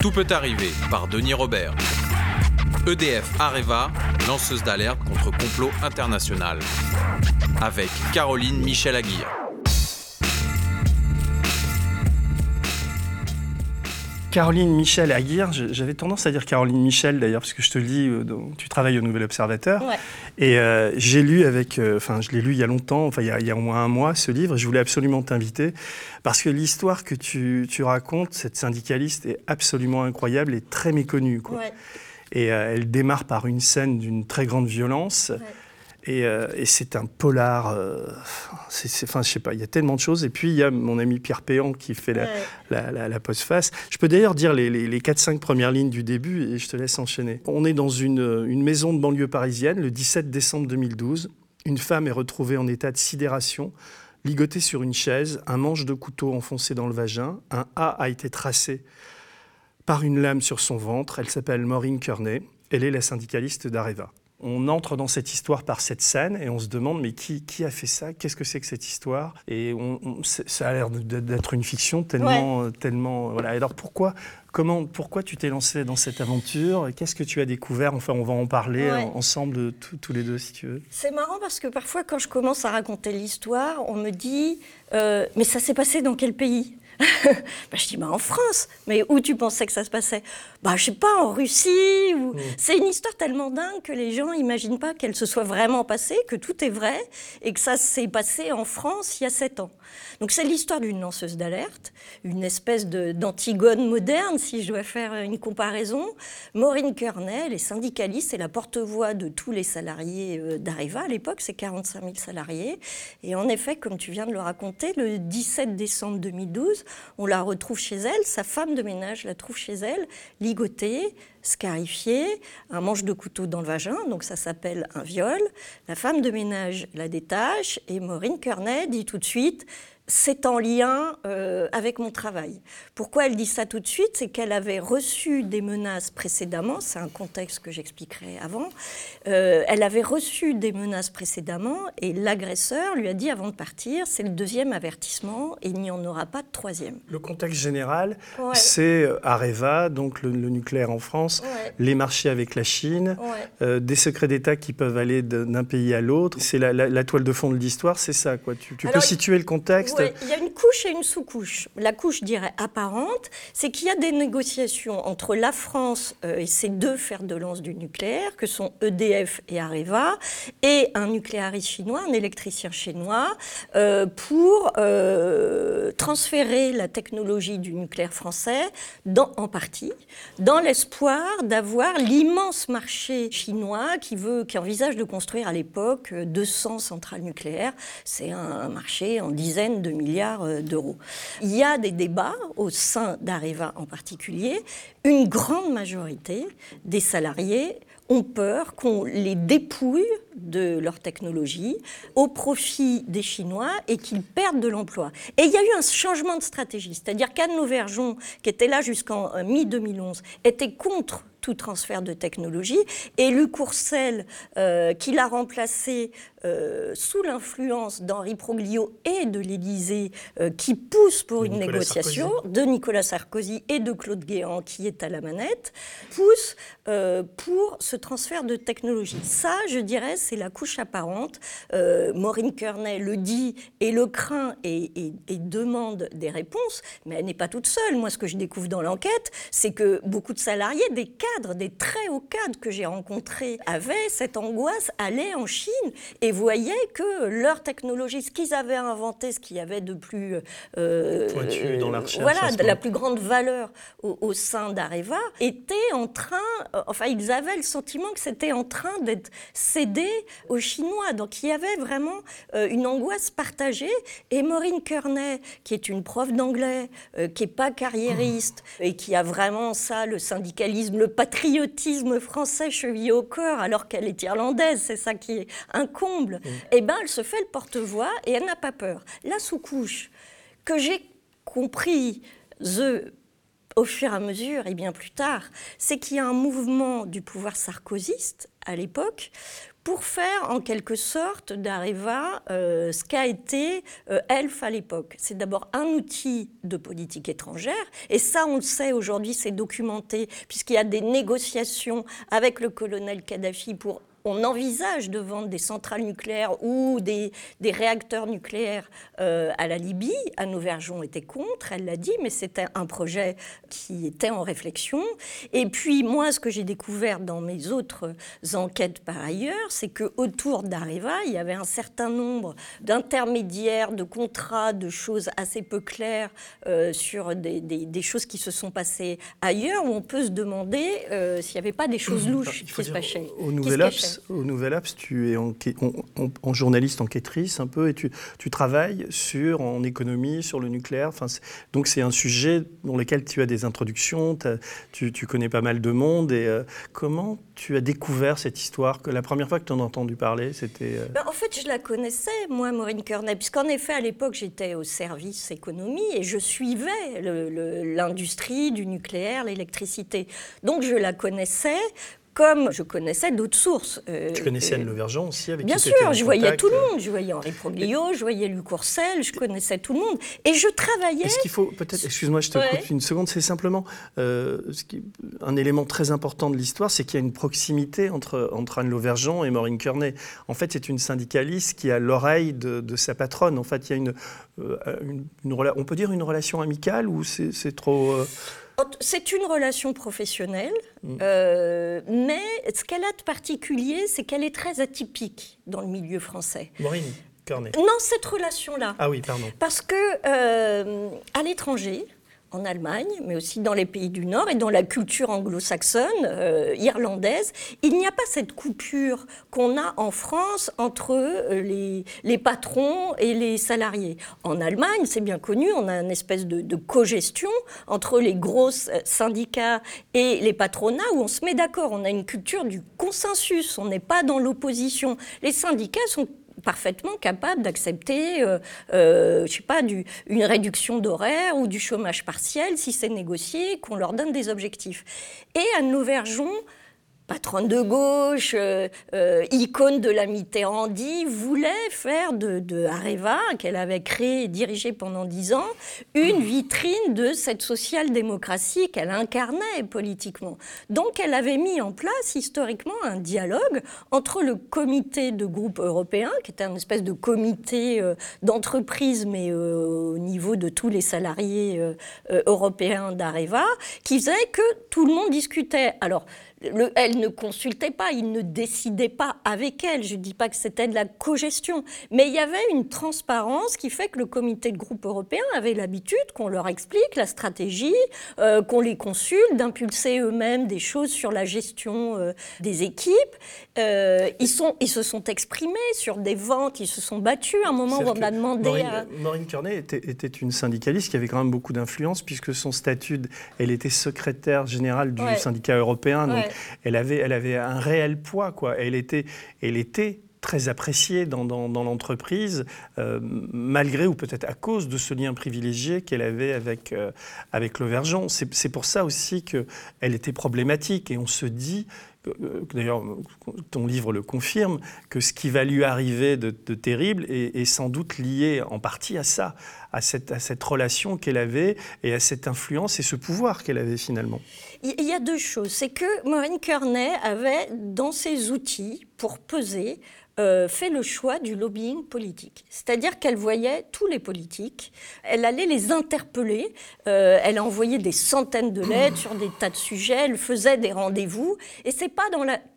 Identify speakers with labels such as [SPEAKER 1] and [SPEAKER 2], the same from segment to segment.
[SPEAKER 1] Tout peut arriver par Denis Robert. EDF Areva, lanceuse d'alerte contre complot international. Avec Caroline Michel Aguirre.
[SPEAKER 2] Caroline Michel Aguirre, j'avais tendance à dire Caroline Michel d'ailleurs, parce que je te le dis, euh, tu travailles au Nouvel Observateur. Et euh, j'ai lu avec, euh, enfin je l'ai lu il y a longtemps, enfin il y a, il y a, au moins un mois ce livre, je voulais absolument t'inviter, parce que l'histoire que tu, tu, racontes, cette syndicaliste, est absolument incroyable et très méconnue. Quoi. Et elle démarre par une scène d'une très grande violence. Euh, et, c'est un polar. Euh, enfin, je sais pas, il y a tellement de choses. Et puis, il y a mon ami Pierre Péan qui fait la, la, face Je peux d'ailleurs dire les, les, 4-5 premières lignes du début et je te laisse enchaîner. On est dans une, une maison de banlieue parisienne le 17 décembre 2012. Une femme est retrouvée en état de sidération, ligotée sur une chaise, un manche de couteau enfoncé dans le vagin. Un A a été tracé par une lame sur son ventre. Elle s'appelle Maureen Kearney. Elle est la syndicaliste d'Areva on entre dans cette histoire par cette scène et on se demande mais qui, qui a fait ça? Qu'est-ce que c'est que cette histoire? Et on, ça a l'air d'être une fiction tellement, tellement voilà. Alors pourquoi, comment, pourquoi tu t'es lancé dans cette aventure? Qu'est-ce que tu as découvert? Enfin, on va en parler ensemble tous les deux si tu veux.
[SPEAKER 3] C'est marrant parce que parfois quand je commence à raconter l'histoire, on me dit euh, mais ça s'est passé dans quel pays? bah, je dis, bah, en France. Mais où tu pensais que ça se passait? Bah, je sais pas, en Russie. Ou... Mm. C'est une histoire tellement dingue que les gens n'imaginent pas qu'elle se soit vraiment passée, que tout est vrai, et que ça s'est passé en France il y a sept ans. Donc c'est l'histoire d'une lanceuse d'alerte, une espèce d'antigone moderne, si je dois faire une comparaison. Maureen Kearney, les syndicalistes, c'est la porte-voix de tous les salariés euh, d'Areva. À l'époque, c'est 45 000 salariés. Et en effet, comme tu viens de le raconter, le 17 décembre 2012, on la retrouve chez elle, sa femme de ménage la trouve chez elle, ligotée, scarifiée, un manche de couteau dans le vagin, donc ça s'appelle un viol. La femme de ménage la détache et Maureen Kearney dit tout de suite c'est en lien euh, avec mon travail. Pourquoi elle dit ça tout de suite C'est qu'elle avait reçu des menaces précédemment, c'est un contexte que j'expliquerai avant, euh, elle avait reçu des menaces précédemment et l'agresseur lui a dit avant de partir, c'est le deuxième avertissement et il n'y en aura pas de troisième.
[SPEAKER 2] Le contexte général, c'est euh, Areva, donc le, nucléaire en France, les marchés avec la Chine, des secrets d'État qui peuvent aller d'un pays à l'autre. C'est la, toile de fond de l'histoire, c'est ça. Quoi. Tu, peux situer le contexte
[SPEAKER 3] il y a une couche et une sous-couche. La couche, je dirais, apparente, c'est qu'il y a des négociations entre la France euh, et ses deux fers de lance du nucléaire, que sont EDF et Areva, et un nucléariste chinois, un électricien chinois, euh, pour euh, transférer la technologie du nucléaire français, dans, en partie, dans l'espoir d'avoir l'immense marché chinois qui, veut, qui envisage de construire à l'époque 200 centrales nucléaires. C'est un marché en dizaines de milliards euh, d'euros. Il y a des débats au sein d'Areva en particulier. Une grande majorité des salariés ont peur qu'on les dépouille de leur technologie au profit des Chinois et qu'ils perdent de l'emploi. Et il y a eu un changement de stratégie, c'est-à-dire qu'Anne Lauvergeon, qui était là jusqu'en euh, mi-2011, était contre tout transfert de technologie. Et Luc Courcel, euh, qui l'a remplacé euh, sous l'influence d'Henri Proglio et de l'Élysée, euh, qui pousse pour une négociation, de Nicolas Sarkozy et de Claude Guéant, qui est à la manette, pousse pour ce transfert de technologie. Ça, je dirais, c'est la couche apparente. Maureen Kearney le dit et le craint et, et demande des réponses, mais elle n'est pas toute seule. Moi, ce que je découvre dans l'enquête, c'est que beaucoup de salariés, des cas des très hauts cadres que j'ai rencontrés avaient cette angoisse, allaient en Chine et voyaient que leur technologie, ce qu'ils avaient inventé, ce qu'il y avait de plus...
[SPEAKER 2] Euh, dans la
[SPEAKER 3] Voilà, de la plus grande valeur au, sein d'Areva, était en train... Euh, enfin, ils avaient le sentiment que c'était en train d'être cédé aux Chinois. Donc, il y avait vraiment euh, une angoisse partagée. Et Maureen Kearney, qui est une prof d'anglais, qui n'est pas carriériste et qui a vraiment ça, le syndicalisme, le patriotisme français chevillé au corps alors qu'elle est irlandaise, c'est ça qui est un mm. eh ben, elle se fait le porte-voix et elle n'a pas peur. La sous-couche que j'ai compris, the au fur et à mesure et bien plus tard, c'est qu'il y a un mouvement du pouvoir sarkozyste à l'époque pour faire en quelque sorte d'Areva euh, ce qu'a été euh, Elf à l'époque. C'est d'abord un outil de politique étrangère, et ça on le sait aujourd'hui, c'est documenté, puisqu'il y a des négociations avec le colonel Kadhafi pour on envisage de vendre des centrales nucléaires ou des, réacteurs nucléaires euh, à la Libye. Anne Auvergeon était contre, elle l'a dit, mais c'était un projet qui était en réflexion. Et puis moi, ce que j'ai découvert dans mes autres enquêtes par ailleurs, c'est que autour d'Areva, il y avait un certain nombre d'intermédiaires, de contrats, de choses assez peu claires euh, sur des, choses qui se sont passées ailleurs, où on peut se demander euh, s'il n'y avait pas des choses louches qui se passaient.
[SPEAKER 2] Au Nouvel au Nouvel Apps, tu es en, journaliste enquêtrice un peu et tu, travailles sur, en économie, sur le nucléaire. Donc c'est un sujet dans lequel tu as des introductions, tu, connais pas mal de monde. Et euh, comment tu as découvert cette histoire que La première fois que tu en as entendu parler, c'était... Euh,
[SPEAKER 3] ben, en fait, je la connaissais, moi, Maureen Kernet, puisqu'en effet, à l'époque, j'étais au service économie et je suivais l'industrie du nucléaire, l'électricité. Donc je la connaissais comme je connaissais d'autres sources.
[SPEAKER 2] Euh, tu connaissais Anne Levergeon aussi avec
[SPEAKER 3] Bien sûr, je voyais tout le monde. Je voyais Henri Proglio, je voyais Luc je connaissais tout le monde. Et je travaillais.
[SPEAKER 2] Est-ce qu'il faut, peut-être, excuse-moi, je te coupe une seconde, c'est simplement euh, ce qui, un élément très important de l'histoire, c'est qu'il y a une proximité entre, entre Anne Lauvergeon et Maureen Kearney. En fait, c'est une syndicaliste qui a l'oreille de, de, sa patronne. En fait, il y a une, euh, une, on peut dire une relation amicale ou c'est trop.
[SPEAKER 3] C'est une relation professionnelle, mm. euh, mais ce qu'elle a de particulier, c'est qu'elle est très atypique dans le milieu français.
[SPEAKER 2] Maureen
[SPEAKER 3] Non, cette relation-là.
[SPEAKER 2] Ah oui, pardon.
[SPEAKER 3] Parce que euh, à l'étranger, en Allemagne, mais aussi dans les pays du Nord et dans la culture anglo-saxonne, euh, irlandaise, il n'y a pas cette coupure qu'on a en France entre euh, les, patrons et les salariés. En Allemagne, c'est bien connu, on a une espèce de, de co-gestion entre les gros syndicats et les patronats où on se met d'accord. On a une culture du consensus, on n'est pas dans l'opposition. Les syndicats sont parfaitement capable d'accepter, euh, euh, je sais pas, une réduction d'horaire ou du chômage partiel si c'est négocié, qu'on leur donne des objectifs. Et à Nouvergeon, patronne de gauche, euh, euh, icône de la Mitterrandie, voulait faire de, Areva, qu'elle avait créé et dirigé pendant dix ans, une vitrine de cette social-démocratie qu'elle incarnait politiquement. Donc elle avait mis en place historiquement un dialogue entre le comité de groupe européen, qui était un espèce de comité euh, d'entreprise, mais au niveau de tous les salariés européens d'Areva, qui faisait que tout le monde discutait. Alors, elle ne consultait pas, il ne décidait pas avec elle. Je ne dis pas que c'était de la cogestion, mais il y avait une transparence qui fait que le comité de groupe européen avait l'habitude qu'on leur explique la stratégie, euh, qu'on les consulte, d'impulser eux-mêmes des choses sur la gestion euh, des équipes. Euh, ils, sont, ils se sont exprimés sur des ventes, ils se sont battus. À un moment où on a demandé
[SPEAKER 2] Maureen,
[SPEAKER 3] à...
[SPEAKER 2] Maureen était, était, une syndicaliste qui avait quand même beaucoup d'influence puisque son statut, elle était secrétaire générale du syndicat européen. Donc elle avait, elle avait un réel poids, quoi. Elle était, elle était très appréciée dans, dans, l'entreprise, euh, malgré ou peut-être à cause de ce lien privilégié qu'elle avait avec, euh, avec. C'est pour ça aussi qu'elle était problématique. Et on se dit, d'ailleurs ton livre le confirme, que ce qui va lui arriver de, terrible est, est, sans doute lié en partie à ça, à cette, à cette relation qu'elle avait et à cette influence et ce pouvoir qu'elle avait finalement.
[SPEAKER 3] Il y a deux choses. C'est que Maureen Kearney avait dans ses outils pour peser euh, fait le choix du lobbying politique. C'est-à-dire qu'elle voyait tous les politiques, elle allait les interpeller, euh, elle a envoyé des centaines de lettres sur des tas de sujets, elle faisait des rendez-vous, et c'est pas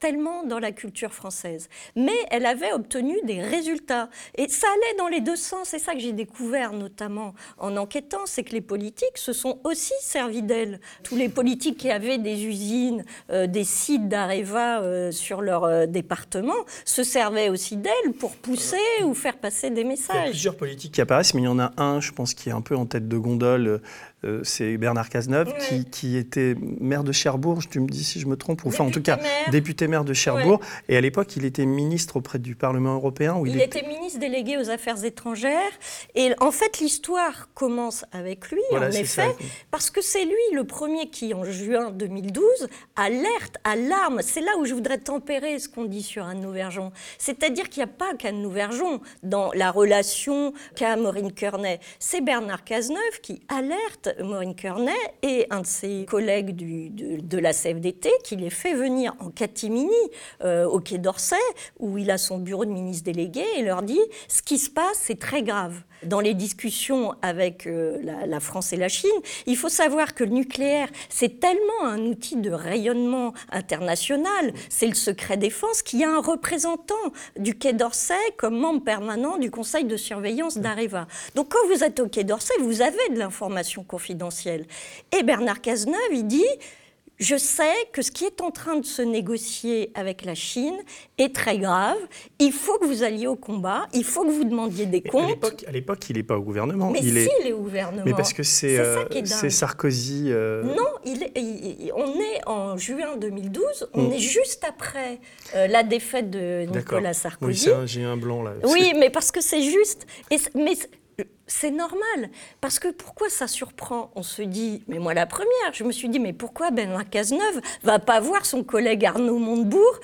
[SPEAKER 3] tellement dans la culture française. Mais elle avait obtenu des résultats, et ça allait dans les deux sens. C'est ça que j'ai découvert notamment en enquêtant, c'est que les politiques se sont aussi servis d'elle. Tous les politiques qui avaient des usines, euh, des sites d'Areva sur leur département se servaient aussi d'elle pour pousser ou faire passer des messages. Il y
[SPEAKER 2] a plusieurs politiques qui apparaissent, mais il y en a un, je pense, qui est un peu en tête de gondole c'est Bernard Cazeneuve, qui, était maire de Cherbourg, tu me dis si je me trompe, ou enfin en tout cas député maire de Cherbourg. Et à l'époque, il était ministre auprès du Parlement européen.
[SPEAKER 3] il, était ministre délégué aux Affaires étrangères. Et en fait, l'histoire commence avec lui, en effet, parce que c'est lui le premier qui, en juin 2012, alerte, alarme. C'est là où je voudrais tempérer ce qu'on dit sur Anne Nouvergeon. C'est-à-dire qu'il n'y a pas qu'Anne Nouvergeon dans la relation qu'a Maureen Kearney. C'est Bernard Cazeneuve qui alerte Maureen Kearney et un de ses collègues de, la CFDT qui les fait venir en catimini euh, au Quai d'Orsay, où il a son bureau de ministre délégué, et leur dit ce qui se passe, c'est très grave. Dans les discussions avec euh, la, France et la Chine, il faut savoir que le nucléaire, c'est tellement un outil de rayonnement international, c'est le secret défense, qu'il y a un représentant du Quai d'Orsay comme membre permanent du conseil de surveillance d'Areva. Donc quand vous êtes au Quai d'Orsay, vous avez de l'information confidentielle. Et Bernard Cazeneuve, il dit je sais que ce qui est en train de se négocier avec la Chine est très grave. Il faut que vous alliez au combat. Il faut que vous demandiez des comptes.
[SPEAKER 2] À l'époque, il n'est pas au gouvernement.
[SPEAKER 3] Mais
[SPEAKER 2] il
[SPEAKER 3] est...
[SPEAKER 2] il
[SPEAKER 3] est au gouvernement.
[SPEAKER 2] Mais parce que c'est euh, Sarkozy.
[SPEAKER 3] Euh, non, il est, on est en juin 2012. On hmm. est juste après euh, la défaite de Nicolas Sarkozy.
[SPEAKER 2] Oui, j'ai un blanc là.
[SPEAKER 3] Oui, mais parce que c'est juste. Et, mais c'est normal. Parce que pourquoi ça surprend On se dit, mais moi la première, je me suis dit, mais pourquoi Benoît Cazeneuve va pas voir son collègue Arnaud Montebourg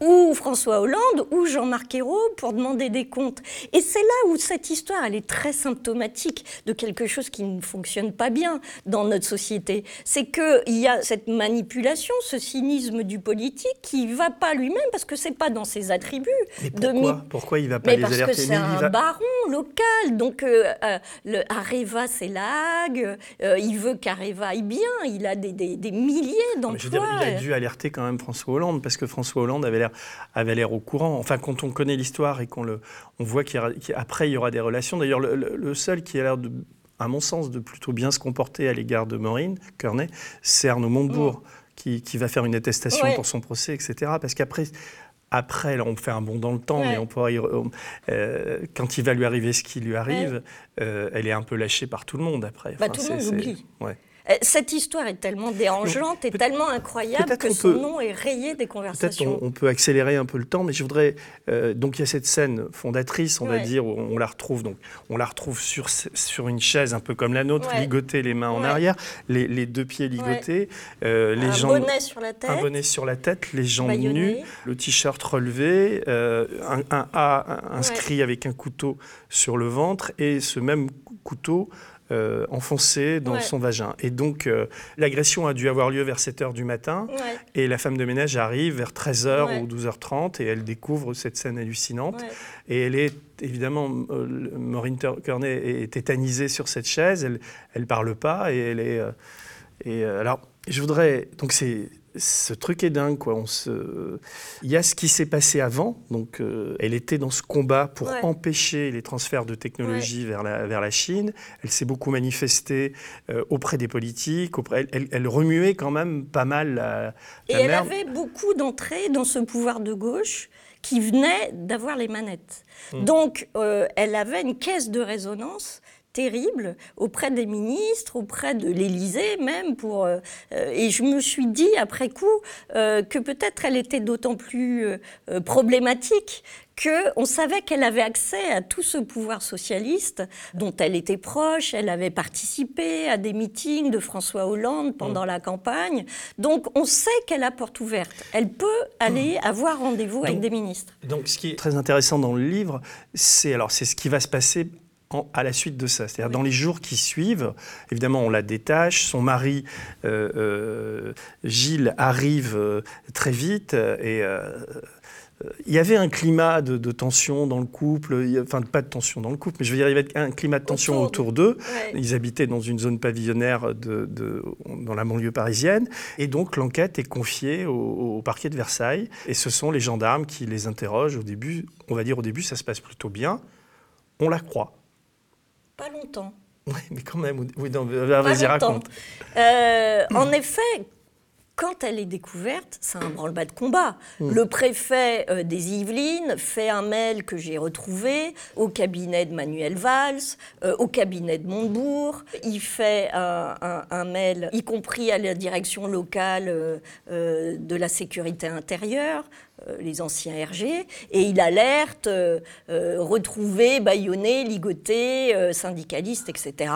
[SPEAKER 3] ou François Hollande ou Jean-Marc Ayrault pour demander des comptes? Et c'est là où cette histoire, elle est très symptomatique de quelque chose qui ne fonctionne pas bien dans notre société. C'est qu'il y a cette manipulation, ce cynisme du politique qui ne va pas lui-même parce que c'est pas dans ses attributs.
[SPEAKER 2] Mais pourquoi,
[SPEAKER 3] de...
[SPEAKER 2] pourquoi il va pas
[SPEAKER 3] mais
[SPEAKER 2] les
[SPEAKER 3] parce
[SPEAKER 2] alerter?
[SPEAKER 3] Que c'est un baron local, donc euh, euh, le Areva, c'est l'AG, euh, il veut qu'Areva aille bien, il a des, des, milliers d'emplois.
[SPEAKER 2] il a dû alerter quand même François Hollande, parce que François Hollande avait l'air, avait l'air au courant. Enfin, quand on connaît l'histoire et qu'on le, on voit qu'après il y aura des relations. D'ailleurs, le, seul qui a l'air de à mon sens, de plutôt bien se comporter à l'égard de Maureen Kearney, c'est Arnaud Montebourg, mm. qui, qui, va faire une attestation pour son procès, etc. Parce qu'après, après, là, on fait un bond dans le temps, mais on pourrait euh, quand il va lui arriver ce qui lui arrive, euh, elle est un peu lâchée par tout le monde après.
[SPEAKER 3] Bah, tout le monde oublie. Euh, cette histoire est tellement dérangeante et tellement incroyable que son nom est rayé des conversations.
[SPEAKER 2] Peut-être on, peut accélérer un peu le temps, mais je voudrais. Euh, donc il y a cette scène fondatrice, on va dire, où on la retrouve. Donc on la retrouve sur sur une chaise un peu comme la nôtre, ligotée, les mains en arrière, les, deux pieds ligotés,
[SPEAKER 3] euh, les un jambes, bonnet sur la tête,
[SPEAKER 2] un bonnet sur la tête, les jambes nues, le t-shirt relevé, un, un A inscrit avec un couteau sur le ventre et ce même couteau euh, enfoncé dans son vagin. Et donc, euh, l'agression a dû avoir lieu vers 7 h du matin. Et la femme de ménage arrive vers 13 h ou 12h30 et elle découvre cette scène hallucinante. Et elle est évidemment, euh, Maureen Kearney est tétanisée sur cette chaise. Elle ne parle pas et elle est. et alors, je voudrais. Donc, c'est ce truc est dingue, quoi. On se... Il y a ce qui s'est passé avant. Donc, euh, elle était dans ce combat pour empêcher les transferts de technologie vers, la, vers la Chine. Elle s'est beaucoup manifestée euh, auprès des politiques. Auprès... Elle, remuait quand même pas mal la.
[SPEAKER 3] Et elle avait beaucoup d'entrées dans ce pouvoir de gauche qui venait d'avoir les manettes. Mmh. Donc, euh, elle avait une caisse de résonance terrible auprès des ministres, auprès de l'Élysée même. Pour, euh, euh, et je me suis dit après coup euh, que peut-être elle était d'autant plus problématique qu'on savait qu'elle avait accès à tout ce pouvoir socialiste dont elle était proche, elle avait participé à des meetings de François Hollande pendant la campagne. Donc on sait qu'elle a porte ouverte. Elle peut aller mm. avoir rendez-vous avec des ministres.
[SPEAKER 2] Donc ce qui est très intéressant dans le livre, c'est alors c'est ce qui va se passer à la suite de ça. C'est-à-dire dans les jours qui suivent, évidemment, on la détache. Son mari, euh, euh, Gilles, arrive euh, très vite et il y avait un climat de, tension dans le couple, enfin pas de tension dans le couple, mais je veux dire, il y avait un climat de tension autour, d'eux. Ils habitaient dans une zone pavillonnaire de, dans la banlieue parisienne, et donc l'enquête est confiée au, au, parquet de Versailles, et ce sont les gendarmes qui les interrogent au début. On va dire au début, ça se passe plutôt bien. On la croit.
[SPEAKER 3] Pas longtemps.
[SPEAKER 2] Oui, mais quand même, oui, vas-y, raconte.
[SPEAKER 3] Euh, en effet, quand elle est découverte, c'est un branle-bas de combat.
[SPEAKER 2] Mm.
[SPEAKER 3] Le préfet euh, des Yvelines fait un mail que j'ai retrouvé au cabinet de Manuel Valls, euh, au cabinet de Montebourg. Il fait un, un- un mail, y compris à la direction locale euh, de la sécurité intérieure, les anciens RG, et il alerte euh, euh, retrouver, bâillonner, ligoter, euh, syndicalistes, etc.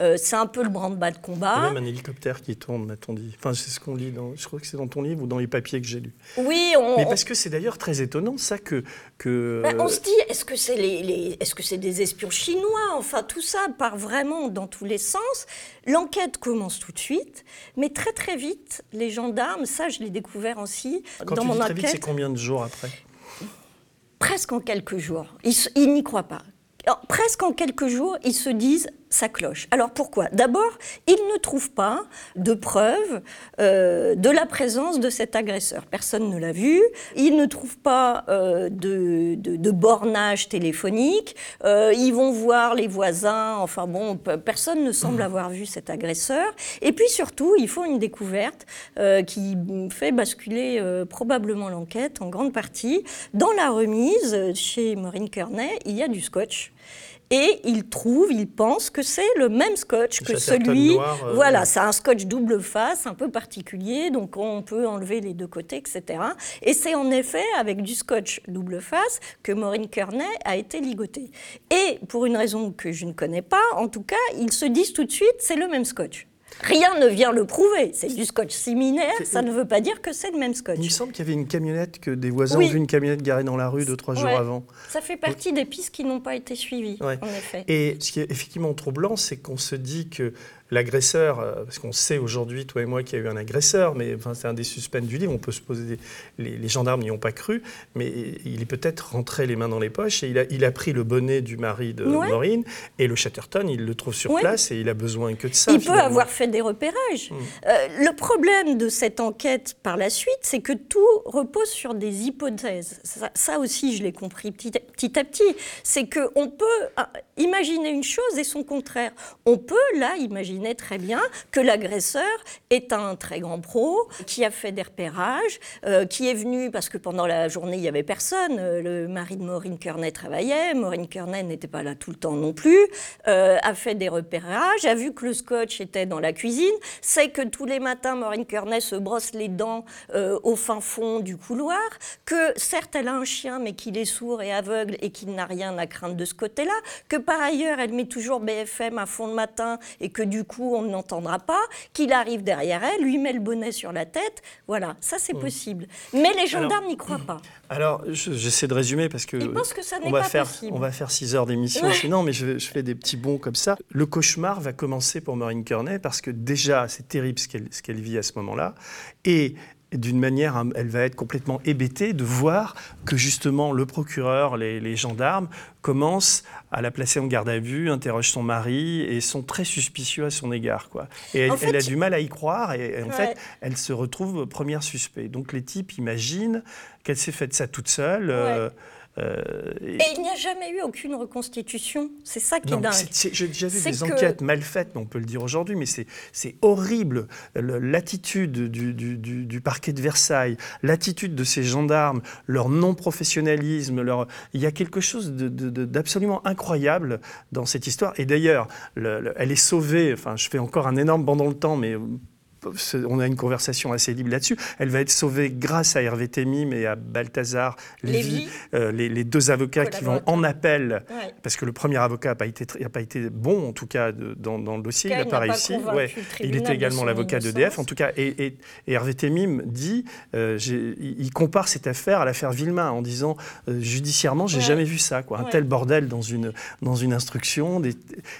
[SPEAKER 3] Euh, c'est un peu le branle-bas de
[SPEAKER 2] Il y
[SPEAKER 3] combat.
[SPEAKER 2] a même un hélicoptère qui tourne, m'a-t-on dit. Enfin, c'est ce qu'on lit dans. Je crois que c'est dans ton livre ou dans les papiers que j'ai lus.
[SPEAKER 3] Oui, on,
[SPEAKER 2] Mais
[SPEAKER 3] on-
[SPEAKER 2] parce que c'est d'ailleurs très étonnant, ça, que. que
[SPEAKER 3] Ben, on se dit, est-ce que c'est les, que c'est des espions chinois? Enfin, tout ça part vraiment dans tous les sens. L'enquête commence tout de suite, mais très très vite, les gendarmes, ça je l'ai découvert aussi
[SPEAKER 2] quand
[SPEAKER 3] dans
[SPEAKER 2] tu
[SPEAKER 3] mon
[SPEAKER 2] dis très vite, c'est
[SPEAKER 3] enquête,
[SPEAKER 2] combien de jours après
[SPEAKER 3] presque en quelques jours. Ils, n'y croient pas. Presque en quelques jours, ils se disent ça cloche. Alors pourquoi? D'abord, ils ne trouvent pas de preuves euh, de la présence de cet agresseur. Personne ne l'a vu. Ils ne trouvent pas euh, de, de- de bornage téléphonique. Euh, ils vont voir les voisins. Enfin bon, pe- personne ne semble avoir vu cet agresseur. Et puis surtout, il faut une découverte qui fait basculer probablement l'enquête en grande partie. Dans la remise, chez Maureen Kearney, il y a du scotch. Et il trouve, il pense que c'est le même scotch que celui.
[SPEAKER 2] noir, euh,
[SPEAKER 3] voilà, c'est un scotch double face, un peu particulier, donc on peut enlever les deux côtés, etc. Et c'est en effet avec du scotch double face que Maureen Kearney a été ligotée. Et pour une raison que je ne connais pas, en tout cas, ils se disent tout de suite, c'est le même scotch. Rien ne vient le prouver. C'est du scotch similaire, ça ne veut pas dire que c'est le même scotch.
[SPEAKER 2] Il me semble qu'il y avait une camionnette, que des voisins
[SPEAKER 3] Oui.
[SPEAKER 2] ont vu une camionnette garée dans la rue deux, trois jours avant.
[SPEAKER 3] Ça fait partie des pistes qui n'ont pas été suivies,
[SPEAKER 2] Ouais.
[SPEAKER 3] en effet.
[SPEAKER 2] Et ce qui est effectivement troublant, c'est qu'on se dit que l'agresseur, euh, parce qu'on sait aujourd'hui, toi et moi, qu'il y a eu un agresseur, mais enfin, c'est un des suspects du livre, on peut se poser, des- les, les gendarmes n'y ont pas cru, mais il est peut-être rentré les mains dans les poches et il a, il a pris le bonnet du mari de
[SPEAKER 3] Ouais.
[SPEAKER 2] Maureen et le Chatterton, il le trouve sur
[SPEAKER 3] Ouais.
[SPEAKER 2] place et il a besoin que de ça.
[SPEAKER 3] Il peut avoir fait des repérages.
[SPEAKER 2] Mm.
[SPEAKER 3] Euh, le problème de cette enquête par la suite, c'est que tout repose sur des hypothèses. Ça, ça aussi, je l'ai compris petit, à- petit à petit. C'est qu'on peut ah, imaginer une chose et son contraire. On peut là imaginer très bien que l'agresseur est un très grand pro, qui a fait des repérages, euh, qui est venu parce que pendant la journée, il n'y avait personne. Euh, Le mari de Maureen Kearney travaillait, Maureen Kearney n'était pas là tout le temps non plus, euh, a fait des repérages, a vu que le scotch était dans la cuisine, sait que tous les matins, Maureen Kearney se brosse les dents au fin fond du couloir, que certes, elle a un chien, mais qu'il est sourd et aveugle et qu'il n'a rien à craindre de ce côté-là, que par ailleurs, elle met toujours BFM à fond le matin et que du coup, on ne l'entendra pas, qu'il arrive derrière elle, lui met le bonnet sur la tête. Voilà, ça c'est possible. Mais les gendarmes n'y croient pas.
[SPEAKER 2] Alors, je- j'essaie de résumer parce que
[SPEAKER 3] Ils pensent que ça
[SPEAKER 2] on
[SPEAKER 3] n'est
[SPEAKER 2] va
[SPEAKER 3] pas
[SPEAKER 2] faire,
[SPEAKER 3] possible.
[SPEAKER 2] on va faire six heures d'émission
[SPEAKER 3] Ouais.
[SPEAKER 2] sinon, mais je, je fais des petits bons comme ça. Le cauchemar va commencer pour Maureen Kearney parce que déjà, c'est terrible ce qu'elle ce qu'elle vit à ce moment-là. Et d'une manière, hein, elle va être complètement hébétée de voir que justement le procureur, les, les gendarmes commencent à la placer en garde à vue, interrogent son mari et sont très suspicieux à son égard. Quoi. Et elle,
[SPEAKER 3] En fait,
[SPEAKER 2] elle a du mal à y croire et, et en
[SPEAKER 3] Ouais.
[SPEAKER 2] fait, elle se retrouve première suspect. Donc les types imaginent qu'elle s'est faite ça toute seule. euh, euh, et-
[SPEAKER 3] Et il n'y a jamais eu aucune reconstitution. C'est ça qui est dingue.
[SPEAKER 2] c'est- c'est- j'ai déjà vu
[SPEAKER 3] C'est
[SPEAKER 2] des
[SPEAKER 3] que-
[SPEAKER 2] enquêtes mal faites, on peut le dire aujourd'hui, mais c'est c'est horrible. Le- L'attitude du, du- du- du parquet de Versailles, l'attitude de ces gendarmes, leur non-professionnalisme, leur... il y a quelque chose de- de- de- d'absolument incroyable dans cette histoire. Et d'ailleurs, le- le- elle est sauvée, enfin je fais encore un énorme bond dans le temps, mais... On a une conversation assez libre là-dessus. Elle va être sauvée grâce à Hervé Temim et à Balthazar Lévy, euh, les, les deux avocats qui vont en appel
[SPEAKER 3] Ouais.
[SPEAKER 2] parce que le premier avocat n'a pas, été tr- a pas été bon, en tout cas, de- dans, dans le dossier.
[SPEAKER 3] Cas,
[SPEAKER 2] il n'a pas réussi. Ouais. Il était également l'avocat d'EDF. En tout cas, et, et- et Hervé Temim dit, euh, il compare cette affaire à l'affaire Villemain en disant, euh, judiciairement, j'ai
[SPEAKER 3] Ouais.
[SPEAKER 2] jamais vu ça. Quoi. Un tel bordel dans une, dans une instruction. des-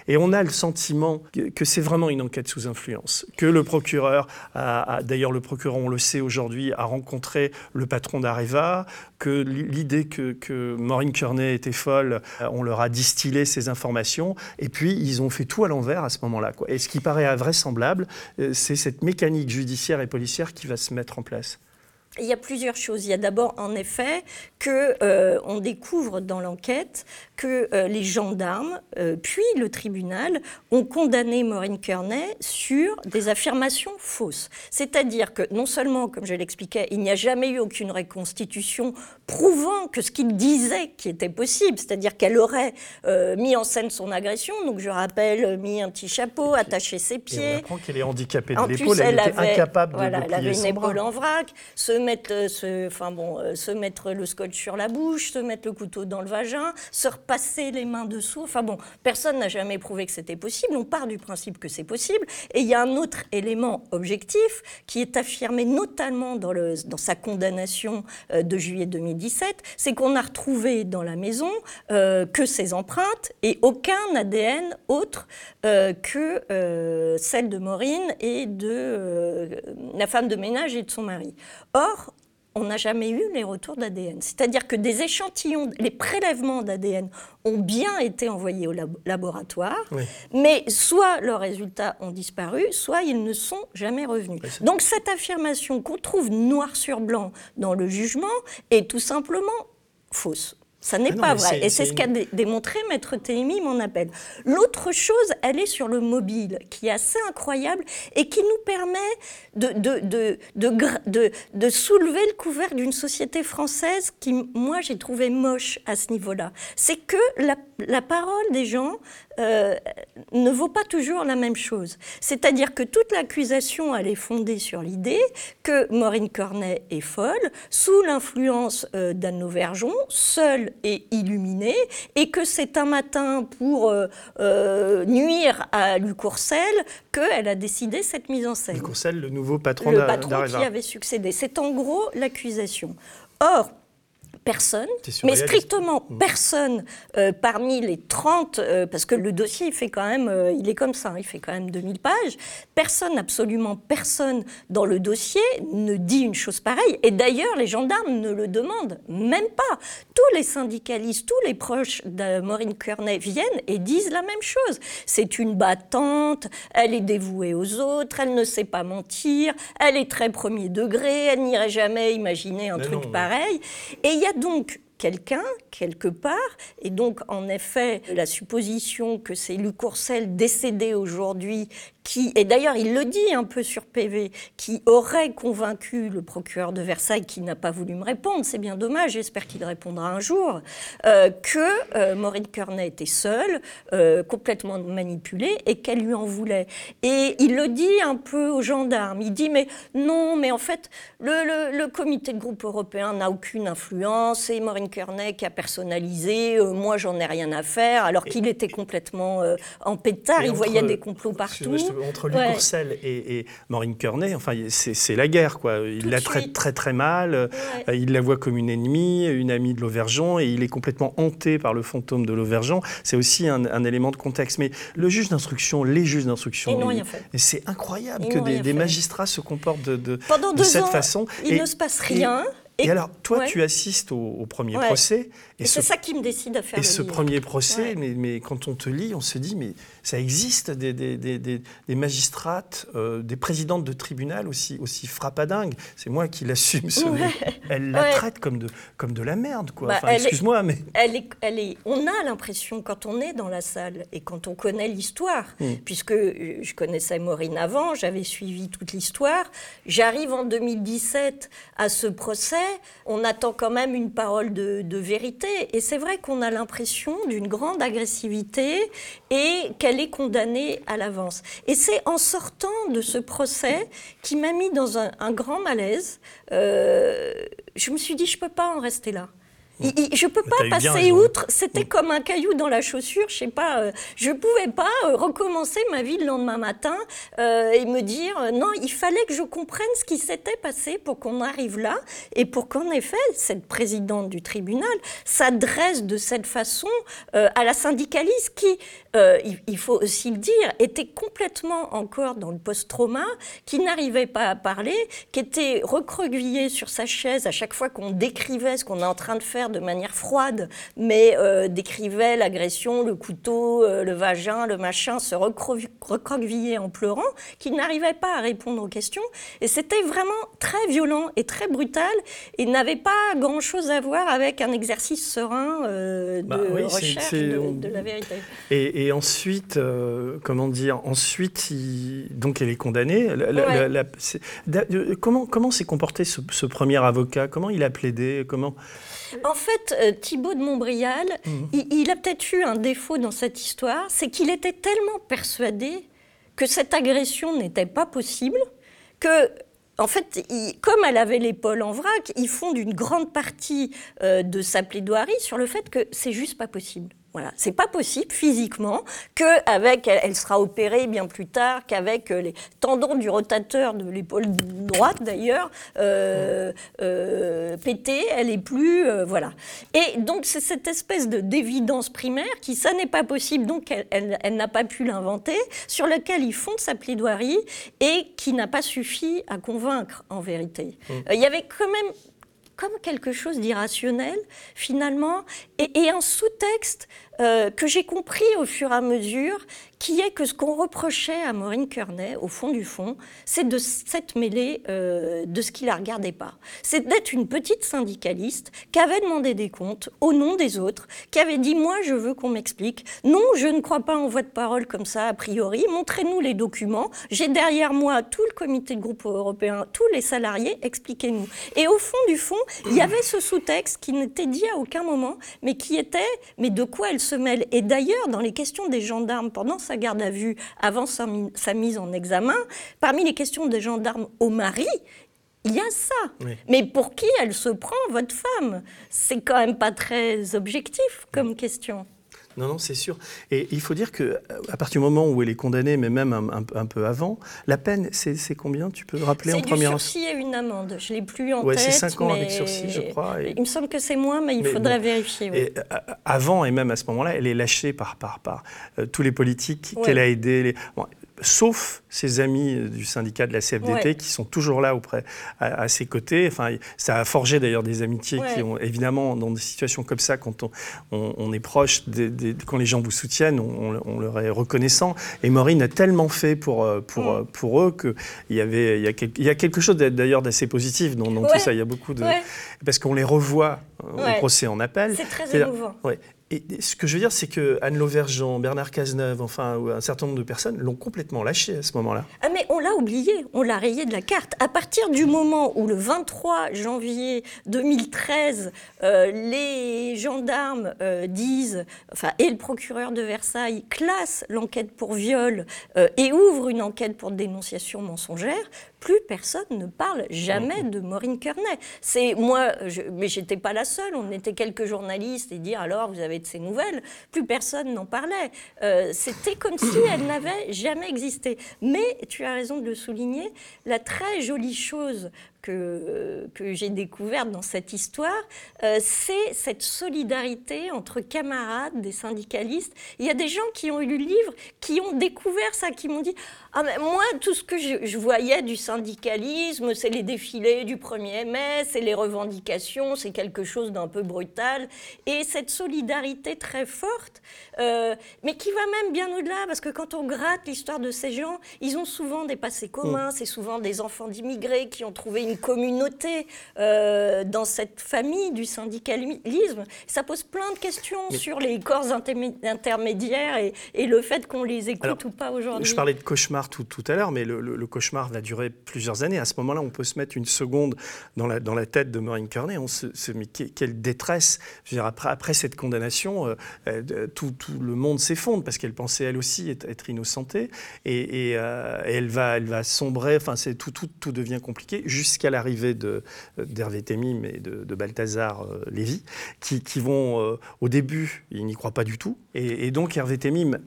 [SPEAKER 2] et on a le sentiment que, que c'est vraiment une enquête sous influence. Que le procureur, d'ailleurs le procureur, on le sait aujourd'hui, a rencontré le patron d'Areva, que l'idée que, que Maureen Kearney était folle, euh, on leur a distillé ces informations, et puis ils ont fait tout à l'envers à ce moment-là. Et ce qui paraît invraisemblable, euh, c'est cette mécanique judiciaire et policière qui va se mettre en place.
[SPEAKER 3] Il y a plusieurs choses. Il y a d'abord, en effet, que euh, on découvre dans l'enquête que euh, les gendarmes, euh, puis le tribunal, ont condamné Maureen Kearney sur des affirmations fausses. C'est-à-dire que non seulement, comme je l'expliquais, il n'y a jamais eu aucune reconstitution prouvant que ce qu'il disait qui était possible, c'est-à-dire qu'elle aurait mis en scène son agression. Donc je rappelle, mis un petit chapeau, attaché ses pieds. Et
[SPEAKER 2] on apprend qu'elle est handicapée de l'épaule, elle, était incapable de,
[SPEAKER 3] voilà,
[SPEAKER 2] de
[SPEAKER 3] elle avait une épaule en vrac, enfin bon, se mettre le scotch sur la bouche, se mettre le couteau dans le vagin, se repasser les mains dessous. Enfin bon, personne n'a jamais prouvé que c'était possible. On part du principe que c'est possible. Et il y a un autre élément objectif qui est affirmé notamment dans, sa condamnation euh, de juillet 2017, c'est qu'on a retrouvé dans la maison euh, que ses empreintes et aucun ADN autre euh, que celle de Maureen et de la femme de ménage et de son mari. Or, on n'a jamais eu les retours d'ADN. C'est-à-dire que des échantillons, les prélèvements d'ADN ont bien été envoyés au laboratoire, mais soit leurs résultats ont disparu, soit ils ne sont jamais revenus. Donc cette affirmation qu'on trouve noir sur blanc dans le jugement est tout simplement fausse. Ça n'est pas vrai. Et c'est ce qu'a démontré Maître Témi, mon appel. L'autre chose, elle est sur le mobile, qui est assez incroyable et qui nous permet de, de, de, de soulever le couvert d'une société française qui, moi, j'ai trouvé moche à ce niveau-là. C'est que la, la, parole des gens euh, ne vaut pas toujours la même chose. C'est-à-dire que toute l'accusation, elle est fondée sur l'idée que Maureen Cornet est folle, sous l'influence euh, d'Anne Verjon, seule et illuminée, et que c'est un matin pour euh, nuire à Luc Courcel qu'elle a décidé cette mise en scène.
[SPEAKER 2] Luc Courcel, le nouveau patron Le
[SPEAKER 3] patron qui avait succédé. C'est en gros l'accusation. Or, personne, mais strictement mm. personne euh, parmi les 30, euh, parce que le dossier, il fait quand même, euh, il est comme ça, hein, il fait quand même 2000 pages, personne, absolument personne dans le dossier ne dit une chose pareille. Et d'ailleurs, les gendarmes ne le demandent même pas. Tous les syndicalistes, tous les proches de Maureen Kearney viennent et disent la même chose. C'est une battante, elle est dévouée aux autres, elle ne sait pas mentir, elle est très premier degré, elle n'irait jamais imaginer un truc pareil. Et il y a donc quelqu'un, quelque part, et donc en effet la supposition que c'est Luc Courcel décédé aujourd'hui qui, et d'ailleurs il le dit un peu sur PV, qui aurait convaincu le procureur de Versailles, qui n'a pas voulu me répondre, c'est bien dommage, j'espère qu'il répondra un jour, euh, que euh, Maureen Kearney était seule, euh, complètement manipulée, et qu'elle lui en voulait. Et il le dit un peu aux gendarmes, il dit mais non, mais en fait le, le, comité de groupe européen n'a aucune influence, et Maureen Kearney qui a personnalisé, moi j'en ai rien à faire, alors qu'il était complètement en pétard, il voyait des complots partout
[SPEAKER 2] entre Luc Courcel et, et, Maureen Kearney, enfin, c'est la guerre, quoi. Il la traite très très mal, euh, il la voit comme une ennemie, une amie de l'Auvergeon, et il est complètement hanté par le fantôme de l'Auvergeon. C'est aussi un, élément de contexte. Mais le juge d'instruction, les juges d'instruction, c'est incroyable que des, magistrats se comportent de, de, de cette façon.
[SPEAKER 3] Il ne se passe rien.
[SPEAKER 2] Et, alors, toi, tu assistes au, premier procès.
[SPEAKER 3] Et, c'est ça qui me décide à faire.
[SPEAKER 2] Et ce premier procès, mais, mais, quand on te lit, on se dit, mais ça existe des, des, des, des magistrates, euh, des présidentes de tribunal aussi, aussi frappadingues. C'est moi qui l'assume. Ce Elle la traite comme de, comme de la merde, quoi. Bah, excuse-moi, mais.
[SPEAKER 3] Elle est, elle est, on a l'impression, quand on est dans la salle et quand on connaît l'histoire, hmm. puisque euh, je connaissais Maureen avant, j'avais suivi toute l'histoire, j'arrive en 2017 à ce procès on attend quand même une parole de, vérité. Et c'est vrai qu'on a l'impression d'une grande agressivité et qu'elle est condamnée à l'avance. Et c'est en sortant de ce procès qui m'a mis dans un, grand malaise. Euh, je me suis dit, je ne peux pas en rester là je ne peux pas passer outre. C'était mm. comme un caillou dans la chaussure. Je sais pas. Euh, je pouvais pas euh, recommencer ma vie le lendemain matin euh, et me dire non. Il fallait que je comprenne ce qui s'était passé pour qu'on arrive là et pour qu'en effet cette présidente du tribunal s'adresse de cette façon à la syndicaliste qui, il, faut aussi le dire, était complètement encore dans le post-trauma, qui n'arrivait pas à parler, qui était recroquevillée sur sa chaise à chaque fois qu'on décrivait ce qu'on est en train de faire de manière froide, mais décrivait l'agression, le couteau, le vagin, le machin, se recroqueviller en pleurant, qu'il n'arrivait pas à répondre aux questions. Et c'était vraiment très violent et très brutal et n'avait pas grand-chose à voir avec un exercice serein de bah recherche de, la vérité.
[SPEAKER 2] Et, ensuite, comment dire, ensuite, donc elle est condamnée. comment comment s'est comporté ce, premier avocat? Comment il a plaidé? Comment
[SPEAKER 3] en fait, euh, Thibault de Montbrial, mhm. il, a peut-être eu un défaut dans cette histoire, c'est qu'il était tellement persuadé que cette agression n'était pas possible que en fait, comme elle avait l'épaule en vrac, il fonde une grande partie euh, de sa plaidoirie sur le fait que c'est juste pas possible. Voilà, c'est pas possible physiquement qu'avec, elle, sera opérée bien plus tard, qu'avec euh, les tendons du rotateur de l'épaule droite d'ailleurs euh, euh pété, elle est plus, euh, voilà. Et donc c'est cette espèce de d'évidence primaire qui, ça n'est pas possible, donc elle, elle, n'a pas pu l'inventer, sur lequel il fonde sa plaidoirie et qui n'a pas suffi à convaincre en vérité. Mmh. Il y avait quand même comme quelque chose d'irrationnel finalement et, un sous-texte euh, que j'ai compris au fur et à mesure, qui est que ce qu'on reprochait à Maureen Kearney, au fond du fond, c'est de s'être mêlée euh, de ce qui la regardait pas. C'est d'être une petite syndicaliste qui avait demandé des comptes au nom des autres, qui avait dit moi je veux qu'on m'explique. Non, je ne crois pas en voie de parole comme ça a priori. Montrez-nous les documents. J'ai derrière moi tout le comité de groupe européen, tous les salariés. Expliquez-nous. Et au fond du fond, il y avait ce sous-texte qui n'était dit à aucun moment, mais qui était mais de quoi elle se mêle. Et d'ailleurs, dans les questions des gendarmes pendant sa garde à vue, avant sa, mise en examen, parmi les questions des gendarmes au mari, il y a ça. Mais pour qui elle se prend, votre femme? C'est quand même pas très objectif comme question.
[SPEAKER 2] Non, non, c'est sûr. Et il faut dire qu'à euh, partir du moment où elle est condamnée, mais même un, peu avant, la peine, c'est combien? Tu peux rappeler en première
[SPEAKER 3] C'est sursis et une amende. Je ne l'ai plus en ouais, tête.
[SPEAKER 2] c'est 5 ans avec sursis, je crois.
[SPEAKER 3] Il me semble que c'est moins, mais il faudrait vérifier.
[SPEAKER 2] Et euh, avant, et même à ce moment-là, elle est lâchée par, par, par euh, tous les politiques qu'elle a aidés. Les sauf ses amis du syndicat de la CFDT qui sont toujours là auprès, à, ses côtés. Enfin, ça a forgé d'ailleurs des amitiés qui ont, évidemment, dans des situations comme ça, quand on, est proche, quand les gens vous soutiennent, on, leur est reconnaissant. Et Maureen a tellement fait pour, euh, pour, mm. euh, pour eux qu'il y, avait, il y, a, il y a quelque chose d'ailleurs d'assez positif dans, tout ça. Il y a beaucoup de... Parce qu'on les revoit euh, au procès en appel.
[SPEAKER 3] C'est très émouvant.
[SPEAKER 2] Et ce que je veux dire, c'est que Anne Lauvergeon, Bernard Cazeneuve, enfin, un certain nombre de personnes l'ont complètement lâché à ce moment-là.
[SPEAKER 3] Ah, mais on l'a oublié, on l'a rayé de la carte. À partir du moment où le 23 janvier 2013, euh, les gendarmes euh, disent, enfin, et le procureur de Versailles classe l'enquête pour viol euh, et ouvre une enquête pour dénonciation mensongère, plus personne ne parle jamais de Maureen Kearney. C'est moi, je, mais j'étais pas la seule. On était quelques journalistes et dire alors vous avez de ces nouvelles? Plus personne n'en parlait. Euh, c'était comme si elle n'avait jamais existé. Mais tu as raison de le souligner. La très jolie chose que, j'ai découverte dans cette histoire, euh, c'est cette solidarité entre camarades, des syndicalistes. Il y a des gens qui ont lu le livre, qui ont découvert ça, qui m'ont dit ah, mais Moi, tout ce que je, voyais du syndicalisme, c'est les défilés du 1er mai, c'est les revendications, c'est quelque chose d'un peu brutal. Et cette solidarité très forte, euh, mais qui va même bien au-delà, parce que quand on gratte l'histoire de ces gens, ils ont souvent des passés communs, mm. c'est souvent des enfants d'immigrés qui ont trouvé une communauté euh, dans cette famille du syndicalisme. Ça pose plein de questions sur les corps intermédiaires et, le fait qu'on les écoute ou pas aujourd'hui.
[SPEAKER 2] Je parlais de cauchemar tout, tout à l'heure, mais le, cauchemar va durer plusieurs années. À ce moment-là, on peut se mettre une seconde dans la, dans la tête de Maureen Kearney. On se, se mais quelle détresse Je veux dire, après, après cette condamnation, euh, euh, tout, tout, le monde s'effondre parce qu'elle pensait elle aussi être, innocentée et, et, elle, va, elle va sombrer. Enfin, tout, tout, tout devient compliqué jusqu'à l'arrivée d'Hervé Temim et de, Balthazar euh, Lévy, qui, vont, euh, au début, ils n'y croient pas du tout. Et, donc Hervé Temim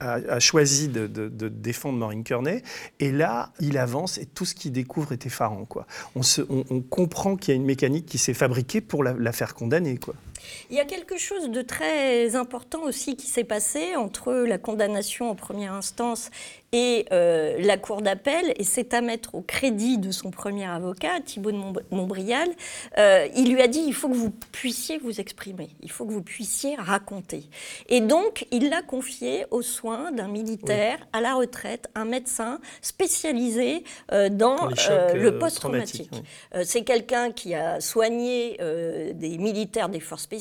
[SPEAKER 2] a, choisi de, défendre Maureen Kearney. Et là, il avance et tout ce qu'il découvre est effarant. Quoi. On, se, on, comprend qu'il y a une mécanique qui s'est fabriquée pour la, faire condamner. Quoi.
[SPEAKER 3] Il y a quelque chose de très important aussi qui s'est passé entre la condamnation en première instance et euh, la Cour d'appel, et c'est à mettre au crédit de son premier avocat, Thibault de Montbrial, euh, il lui a dit il faut que vous puissiez vous exprimer, il faut que vous puissiez raconter. Et donc, il l'a confié aux soins d'un militaire à la retraite, un médecin spécialisé euh, dans le post-traumatique. c'est quelqu'un qui a soigné des militaires des forces spéciales,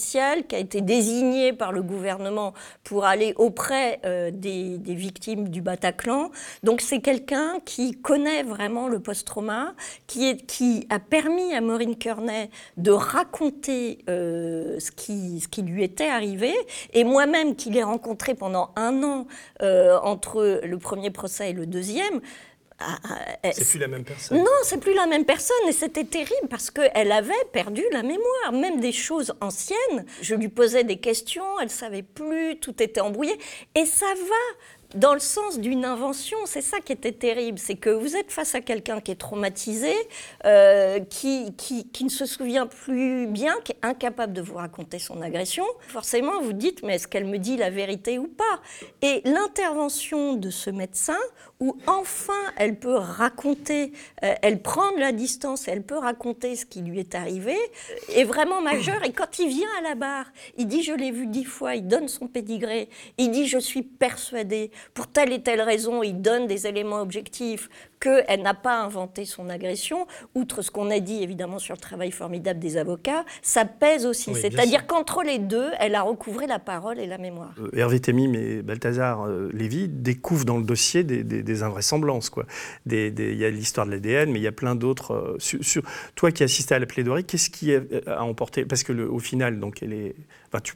[SPEAKER 3] qui a été désigné par le gouvernement pour aller auprès des, des victimes du Bataclan donc c'est quelqu'un qui connaît vraiment le post-trauma, qui, a permis à Maureen Kearney de raconter euh, ce, qui, lui était arrivé. Et moi-même, qui l'ai rencontré pendant un an euh, entre le premier procès et le deuxième,
[SPEAKER 2] c'est plus la même personne.
[SPEAKER 3] Non, c'est plus la même personne et c'était terrible parce qu'elle avait perdu la mémoire, même des choses anciennes. Je lui posais des questions, elle savait plus, tout était embrouillé et ça va dans le sens d'une invention. C'est ça qui était terrible, c'est que vous êtes face à quelqu'un qui est traumatisé, euh, qui, qui, ne se souvient plus bien, qui est incapable de vous raconter son agression. Forcément, vous dites, mais est-ce qu'elle me dit la vérité ou pas? Et l'intervention de ce médecin, où enfin elle peut raconter, euh, elle prend de la distance, elle peut raconter ce qui lui est arrivé, est vraiment majeure. Et quand il vient à la barre, il dit, je l'ai vu dix fois, il donne son pédigré, il dit, je suis persuadé pour telle et telle raison, il donne des éléments objectifs qu'elle n'a pas inventé son agression, outre ce qu'on a dit évidemment sur le travail formidable des avocats, ça pèse aussi. C'est-à-dire qu'entre les deux, elle a recouvré la parole et la mémoire.
[SPEAKER 2] Euh, Hervé Temim et Balthazar euh, Lévy découvrent dans le dossier des, invraisemblances. Il y a l'histoire de l'ADN, mais il y a plein d'autres. Euh, sur, toi qui assistais à la plaidoirie, qu'est-ce qui a, emporté? Parce que au final, donc, elle est.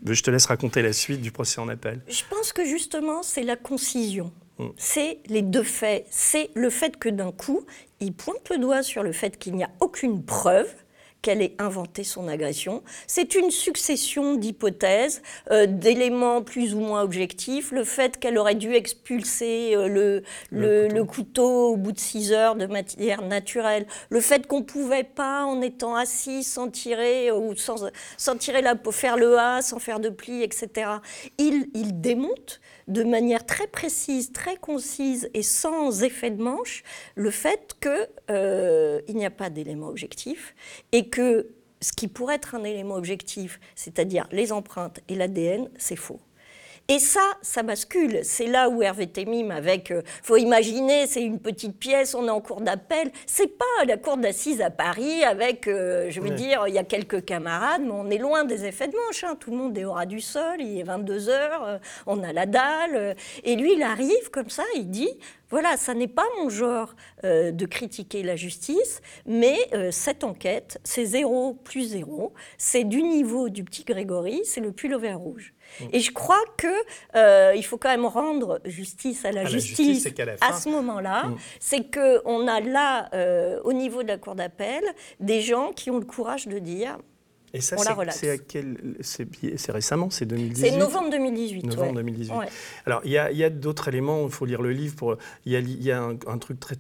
[SPEAKER 2] je te laisse raconter la suite du procès en appel.
[SPEAKER 3] Je pense que justement, c'est la concision. Mm. c'est les deux faits. C'est le fait que d'un coup, il pointe le doigt sur le fait qu'il n'y a aucune preuve qu'elle ait inventé son agression. C'est une succession d'hypothèses, euh, d'éléments plus ou moins objectifs. Le fait qu'elle aurait dû expulser euh, le, le, couteau. au bout de 6 heures de matière naturelle. Le fait qu'on ne pouvait pas, en étant assis, sans tirer, ou sans, sans tirer la peau, faire le A, sans faire de pli, etc. Il, il démonte de manière très précise, très concise et sans effet de manche le fait qu'il euh, n'y a pas d'élément objectif et que ce qui pourrait être un élément objectif, c'est-à-dire les empreintes et l'ADN, c'est faux. Et ça, ça bascule. C'est là où Hervé Temim, avec, euh, faut imaginer, c'est une petite pièce, on est en cours d'appel. C'est pas la cour d'assises à Paris avec, euh, je veux dire, il y a quelques camarades, mais on est loin des effets de manche. Hein. Tout le monde est au ras du sol, il est 22 heures, euh, on a la dalle. et lui, il arrive comme ça, il dit, voilà, ça n'est pas mon genre de critiquer la justice, mais cette enquête, c'est zéro plus zéro, c'est du niveau du petit Grégory, c'est le pull au vert rouge. Mm. Et je crois qu'il euh, faut quand même rendre justice à la justice, à, ce moment-là. Mm. C'est qu'on a là, euh, au niveau de la Cour d'appel, des gens qui ont le courage de dire
[SPEAKER 2] et ça, c'est récemment, c'est 2018
[SPEAKER 3] C'est novembre 2018.
[SPEAKER 2] Novembre 2018. Alors, il y a, a d'autres éléments, il faut lire le livre. Pour, il y a, il y a un, truc très.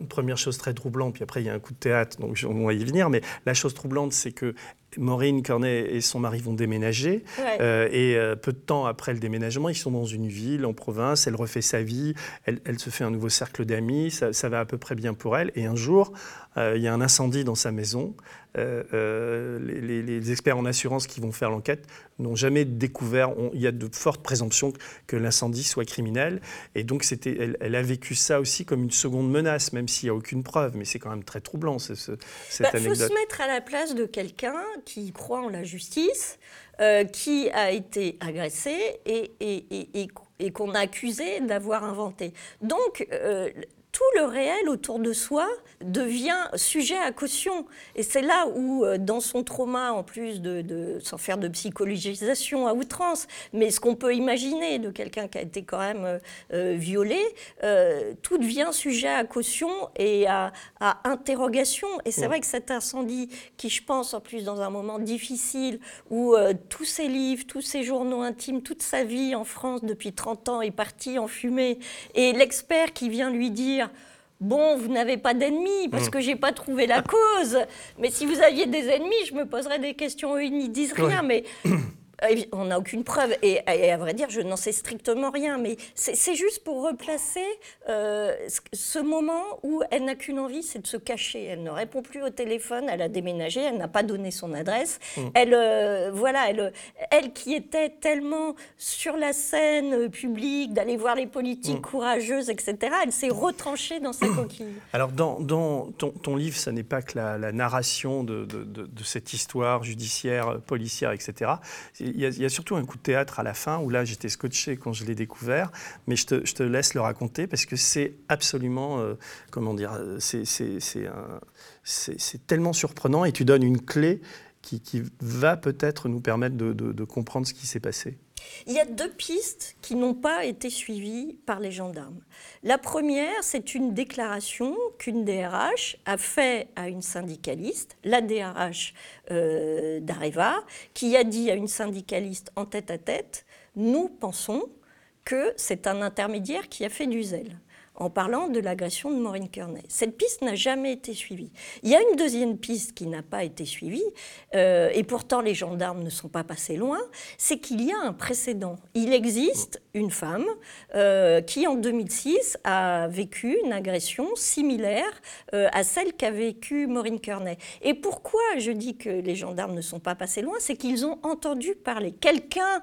[SPEAKER 2] Une première chose très troublante, puis après, il y a un coup de théâtre, donc on va y venir. Mais la chose troublante, c'est que Maureen Cornet et son mari vont déménager. Euh, et euh, peu de temps après le déménagement, ils sont dans une ville en province. Elle refait sa vie. Elle, elle se fait un nouveau cercle d'amis. Ça, ça, va à peu près bien pour elle. Et un jour, euh, il y a un incendie dans sa maison. Euh, les, experts en assurance qui vont faire l'enquête n'ont jamais découvert, il y a de fortes présomptions que l'incendie soit criminel. Et donc, elle, elle, a vécu ça aussi comme une seconde menace, même s'il n'y a aucune preuve. Mais c'est quand même très troublant, ce, cette bah, anecdote.
[SPEAKER 3] Il faut se mettre à la place de quelqu'un qui croit en la justice, qui a été agressé et, et, et qu'on a accusé d'avoir inventé. Donc, tout le réel autour de soi devient sujet à caution. Et c'est là où, euh, dans son trauma, en plus de, sans faire de psychologisation à outrance, mais ce qu'on peut imaginer de quelqu'un qui a été quand même euh, euh, violé, tout devient sujet à caution et à, interrogation. Et c'est vrai que cet incendie, qui je pense en plus dans un moment difficile, où tous ses livres, tous ses journaux intimes, toute sa vie en France depuis 30 ans est parti en fumée, et l'expert qui vient lui dire Bon, vous n'avez pas d'ennemis parce mm. que j'ai pas trouvé la cause. Mais si vous aviez des ennemis, je me poserais des questions. Eux, ils n'y disent rien. Mais on n'a aucune preuve. Et, à vrai dire, je n'en sais strictement rien. Mais c'est juste pour replacer euh, ce moment où elle n'a qu'une envie, c'est de se cacher. Elle ne répond plus au téléphone, elle a déménagé, elle n'a pas donné son adresse. Mmh. Elle, euh, voilà, elle, elle qui était tellement sur la scène publique, d'aller voir les politiques mmh. courageuses, etc., elle s'est retranchée dans sa coquille.
[SPEAKER 2] Alors, dans, dans ton, livre, ça n'est pas que la, narration de, de, de, cette histoire judiciaire, policière, etc il y, a surtout un coup de théâtre à la fin où là j'étais scotché quand je l'ai découvert, mais je te, laisse le raconter parce que c'est absolument, euh, comment dire, c'est tellement surprenant et tu donnes une clé qui, va peut-être nous permettre de comprendre ce qui s'est passé.
[SPEAKER 3] Il y a deux pistes qui n'ont pas été suivies par les gendarmes. La première, c'est une déclaration qu'une DRH a faite à une syndicaliste, la DRH euh, d'Areva, qui a dit à une syndicaliste en tête à tête, nous pensons que c'est un intermédiaire qui a fait du zèle en parlant de l'agression de Maureen Kearney. Cette piste n'a jamais été suivie. Il y a une deuxième piste qui n'a pas été suivie, euh, et pourtant les gendarmes ne sont pas passés loin, c'est qu'il y a un précédent. Il existe une femme euh, qui, en 2006, a vécu une agression similaire euh, à celle qu'a vécue Maureen Kearney. Et pourquoi je dis que les gendarmes ne sont pas passés loin C'est qu'ils ont entendu parler. Quelqu'un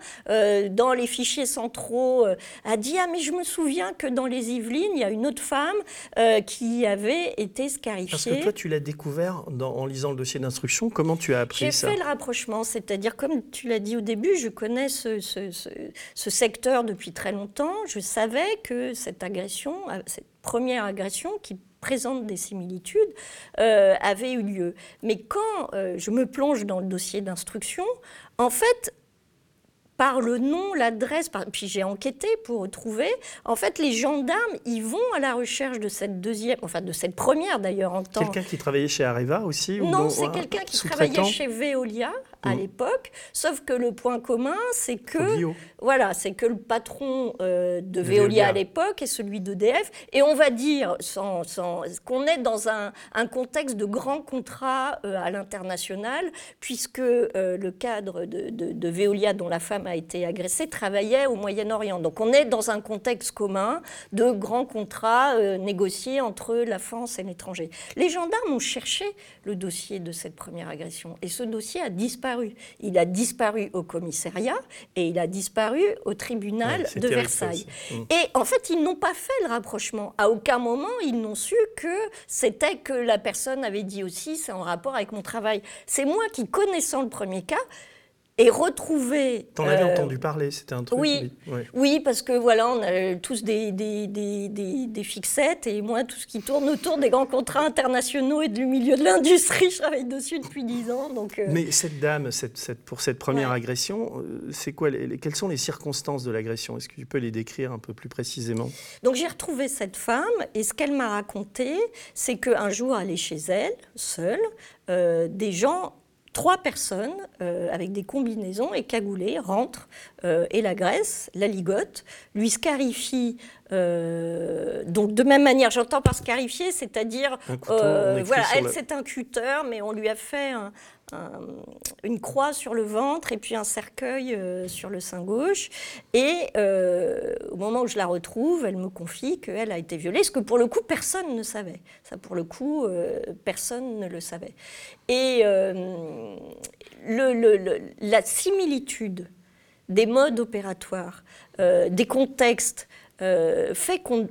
[SPEAKER 3] dans les fichiers centraux a dit Ah, mais je me souviens que dans les Yvelines, il y a une autre femme euh, qui avait été scarifiée.
[SPEAKER 2] Parce que toi, tu l'as découvert en lisant le dossier d'instruction. Comment tu as appris
[SPEAKER 3] ça J'ai fait le rapprochement, c'est-à-dire, comme tu l'as dit au début, je connais ce, ce, secteur depuis très longtemps. Je savais que cette agression, euh, cette première agression qui présente des similitudes, euh, avait eu lieu. Mais quand je me plonge dans le dossier d'instruction, en fait, par le nom, l'adresse, puis j'ai enquêté pour trouver. En fait, les gendarmes, ils vont à la recherche de cette deuxième, enfin de cette première d'ailleurs en temps.
[SPEAKER 2] Quelqu'un qui travaillait chez Areva aussi
[SPEAKER 3] Non, c'est quelqu'un qui travaillait chez Veolia à mmh. l'époque, sauf que le point commun, c'est que voilà, c'est que le patron euh, de, Veolia, à l'époque est celui d'EDF, et on va dire sans, sans qu'on est dans un, un, contexte de grand contrat euh, à l'international, puisque euh, le cadre de, de, de, Veolia, dont la femme a été agressée, travaillait au Moyen-Orient. Donc on est dans un contexte commun de grands contrats négociés entre la France et l'étranger. Les gendarmes ont cherché le dossier de cette première agression, et ce dossier a disparu il a disparu au commissariat et il a disparu au tribunal de Versailles. Mm. Et en fait, ils n'ont pas fait le rapprochement. À aucun moment, ils n'ont su que c'était que la personne avait dit aussi, c'est en rapport avec mon travail. C'est moi qui, connaissant le premier cas, et retrouver.
[SPEAKER 2] T'en avais euh, entendu parler, c'était un truc.
[SPEAKER 3] Oui, oui, parce que voilà, on a tous des, des, des, des, fixettes et moi, tout ce qui tourne autour des grands contrats internationaux et du milieu de l'industrie, je travaille dessus depuis dix ans. Donc,
[SPEAKER 2] euh. Mais cette dame, cette, cette, pour cette première agression, euh, c'est quoi les, quelles sont les circonstances de l'agression? Est-ce que tu peux les décrire un peu plus précisément?
[SPEAKER 3] Donc j'ai retrouvé cette femme et ce qu'elle m'a raconté, c'est qu'un jour, elle est chez elle, seule, des gens trois personnes euh, avec des combinaisons et cagoulées rentrent euh, et l'agressent, la ligote, lui scarifie. Euh, donc de même manière, j'entends par scarifier, c'est-à-dire, voilà, elle c'est un cutter, mais on lui a fait un, une croix sur le ventre et puis un cercueil euh, sur le sein gauche. Et euh, au moment où je la retrouve, elle me confie qu'elle a été violée, ce que pour le coup personne ne savait. Ça pour le coup euh, personne ne le savait. Et la similitude des modes opératoires, des contextes, fait qu'on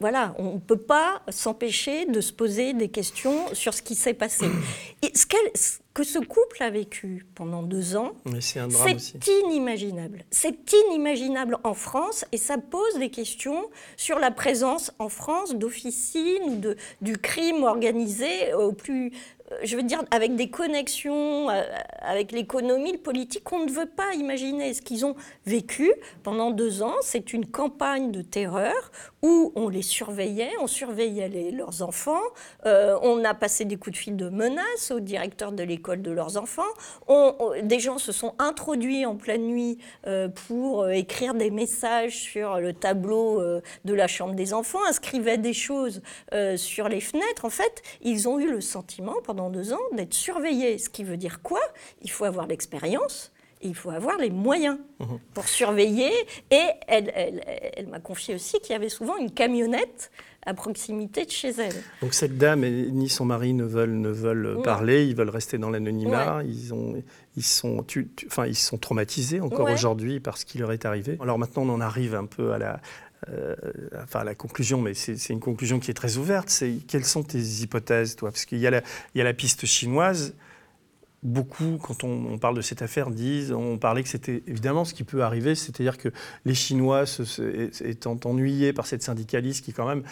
[SPEAKER 3] voilà, on ne peut pas s'empêcher de se poser des questions sur ce qui s'est passé. Et ce, que ce couple a vécu pendant deux ans, c'est inimaginable. C'est inimaginable en France et ça pose des questions sur la présence en France d'officines ou de, du crime organisé au plus, je veux dire, avec des connexions euh, avec l'économie, le politique, on ne veut pas imaginer ce qu'ils ont vécu pendant deux ans. C'est une campagne de terreur où on les surveillait, on surveillait leurs enfants, euh, on a passé des coups de fil de menaces au directeur de l'école de leurs enfants. Des gens se sont introduits en pleine nuit pour écrire des messages sur le tableau de la chambre des enfants, inscrivaient des choses sur les fenêtres. En fait, ils ont eu le sentiment pendant deux ans d'être surveillés. Ce qui veut dire quoi? Il faut avoir l'expérience il faut avoir les moyens mhm. pour surveiller. Et elle, elle, m'a confié aussi qu'il y avait souvent une camionnette à proximité de chez elle.
[SPEAKER 2] Donc cette dame ni son mari ne veulent, ne veulent parler, ils veulent rester dans l'anonymat, ils, ont, ils, sont, enfin, ils sont traumatisés encore aujourd'hui par ce qui leur est arrivé. Alors maintenant on en arrive un peu à la, euh, enfin la conclusion, mais c'est une conclusion qui est très ouverte, c'est quelles sont tes hypothèses, toi? Parce qu'il y, y, a la piste chinoise, beaucoup, quand on, parle de cette affaire, disent, on parlait que c'était évidemment ce qui peut arriver, c'est-à-dire que les Chinois, étant ennuyés par cette syndicaliste qui quand même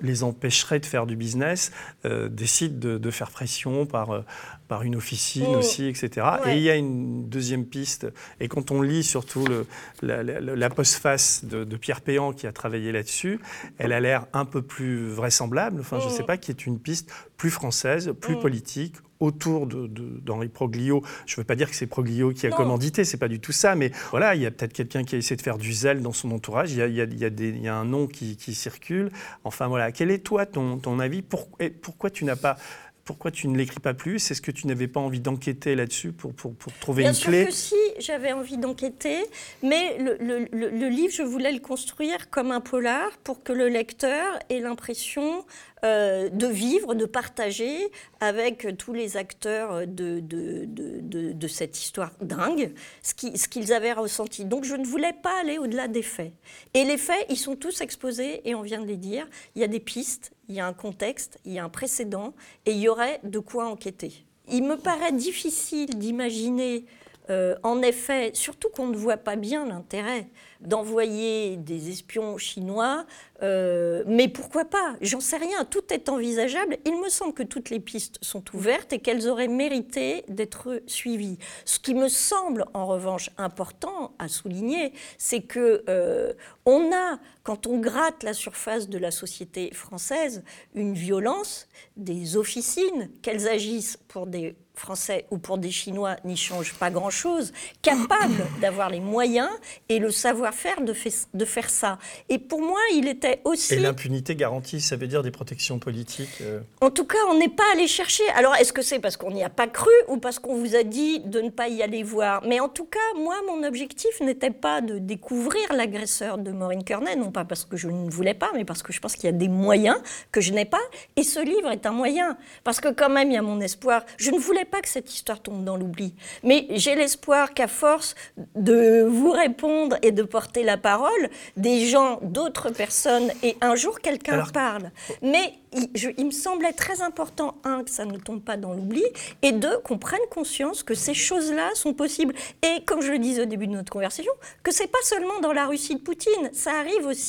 [SPEAKER 2] les empêcherait de faire du business, euh, décident de, faire pression par, euh, par une officine oh. aussi, etc. Et il y a une deuxième piste, et quand on lit surtout le, la, la, postface de, Pierre Péan qui a travaillé là-dessus, elle a l'air un peu plus vraisemblable, enfin je ne sais oh. pas, qui est une piste plus française, plus oh. politique, autour d'Henri de, Proglio. Je ne veux pas dire que c'est Proglio qui a commandité, c'est pas du tout ça, mais voilà, il y a peut-être quelqu'un qui a essayé de faire du zèle dans son entourage, il y a, il y a, il y a, un nom qui, qui, circule. Enfin voilà, quel est toi ton, ton avis? Pourquoi tu n'as pas pourquoi tu ne l'écris pas plus? Est-ce que tu n'avais pas envie d'enquêter là-dessus pour, pour, pour, trouver
[SPEAKER 3] Bien
[SPEAKER 2] une sûr clé?
[SPEAKER 3] que si, j'avais envie d'enquêter, mais le, le, le, livre, je voulais le construire comme un polar pour que le lecteur ait l'impression euh, de vivre, de partager avec tous les acteurs de, cette histoire dingue ce qu'ils avaient ressenti. Donc je ne voulais pas aller au-delà des faits. Et les faits, ils sont tous exposés, et on vient de les dire. Il y a des pistes, il y a un contexte, il y a un précédent, et il y aurait de quoi enquêter. Il me paraît difficile d'imaginer euh, en effet, surtout qu'on ne voit pas bien l'intérêt d'envoyer des espions chinois, euh, mais pourquoi pas? J'en sais rien, tout est envisageable. Il me semble que toutes les pistes sont ouvertes et qu'elles auraient mérité d'être suivies. Ce qui me semble en revanche important à souligner, c'est que euh, a, quand on gratte la surface de la société française, une violence des officines, qu'elles agissent pour des Français ou pour des Chinois n'y change pas grand-chose, capable d'avoir les moyens et le savoir-faire de, de, faire ça. Et pour moi, il était aussi...
[SPEAKER 2] Et l'impunité garantie, ça veut dire des protections politiques
[SPEAKER 3] euh En tout cas, on n'est pas allé chercher. Alors, est-ce que c'est parce qu'on n'y a pas cru ou parce qu'on vous a dit de ne pas y aller voir? Mais en tout cas, moi, mon objectif n'était pas de découvrir l'agresseur de Maureen Kernen, non pas parce que je ne voulais pas, mais parce que je pense qu'il y a des moyens que je n'ai pas. Et ce livre est un moyen. Parce que quand même, il y a mon espoir. Je ne voulais pas que cette histoire tombe dans l'oubli. Mais j'ai l'espoir qu'à force de vous répondre et de porter la parole, des gens, d'autres personnes, et un jour quelqu'un parle. Mais il, me semblait très important, un, que ça ne tombe pas dans l'oubli, et deux, qu'on prenne conscience que ces choses-là sont possibles. Et comme je le disais au début de notre conversation, que c'est pas seulement dans la Russie de Poutine, ça arrive aussi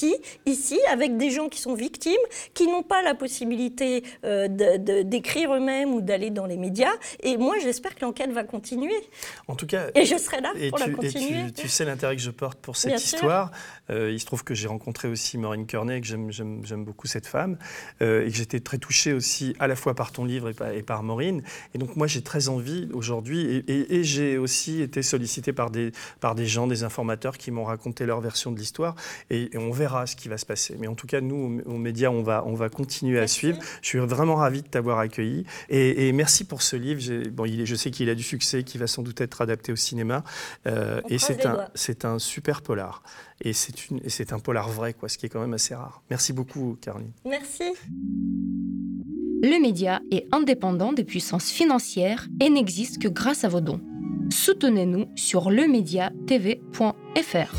[SPEAKER 3] ici avec des gens qui sont victimes, qui n'ont pas la possibilité euh, d'écrire eux-mêmes ou d'aller dans les médias. Et moi, j'espère que l'enquête va continuer.
[SPEAKER 2] En tout cas,
[SPEAKER 3] et je serai là pour la continuer.
[SPEAKER 2] Et tu, sais l'intérêt que je porte pour cette histoire. Euh, il se trouve que j'ai rencontré aussi Maureen Kearney, que j'aime beaucoup cette femme. Euh, j'étais très touché aussi à la fois par ton livre et par, Maureen. Et donc moi j'ai très envie aujourd'hui, et, j'ai aussi été sollicité par des, par des gens, des informateurs qui m'ont raconté leur version de l'histoire, et, on verra ce qui va se passer. Mais en tout cas, nous, aux, médias, on va, on va continuer à suivre. Je suis vraiment ravi de t'avoir accueilli. Et, merci pour ce livre. Bon, il est, je sais qu'il a du succès, qu'il va sans doute être adapté au cinéma. Euh, et c'est un, c'est un super polar. Et c'est un polar vrai, quoi, ce qui est quand même assez rare. Merci beaucoup, Caroline.
[SPEAKER 3] Merci.
[SPEAKER 4] Le média est indépendant des puissances financières et n'existe que grâce à vos dons. Soutenez-nous sur lemediatv.fr.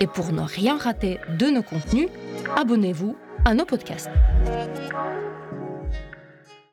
[SPEAKER 4] Et pour ne rien rater de nos contenus, abonnez-vous à nos podcasts.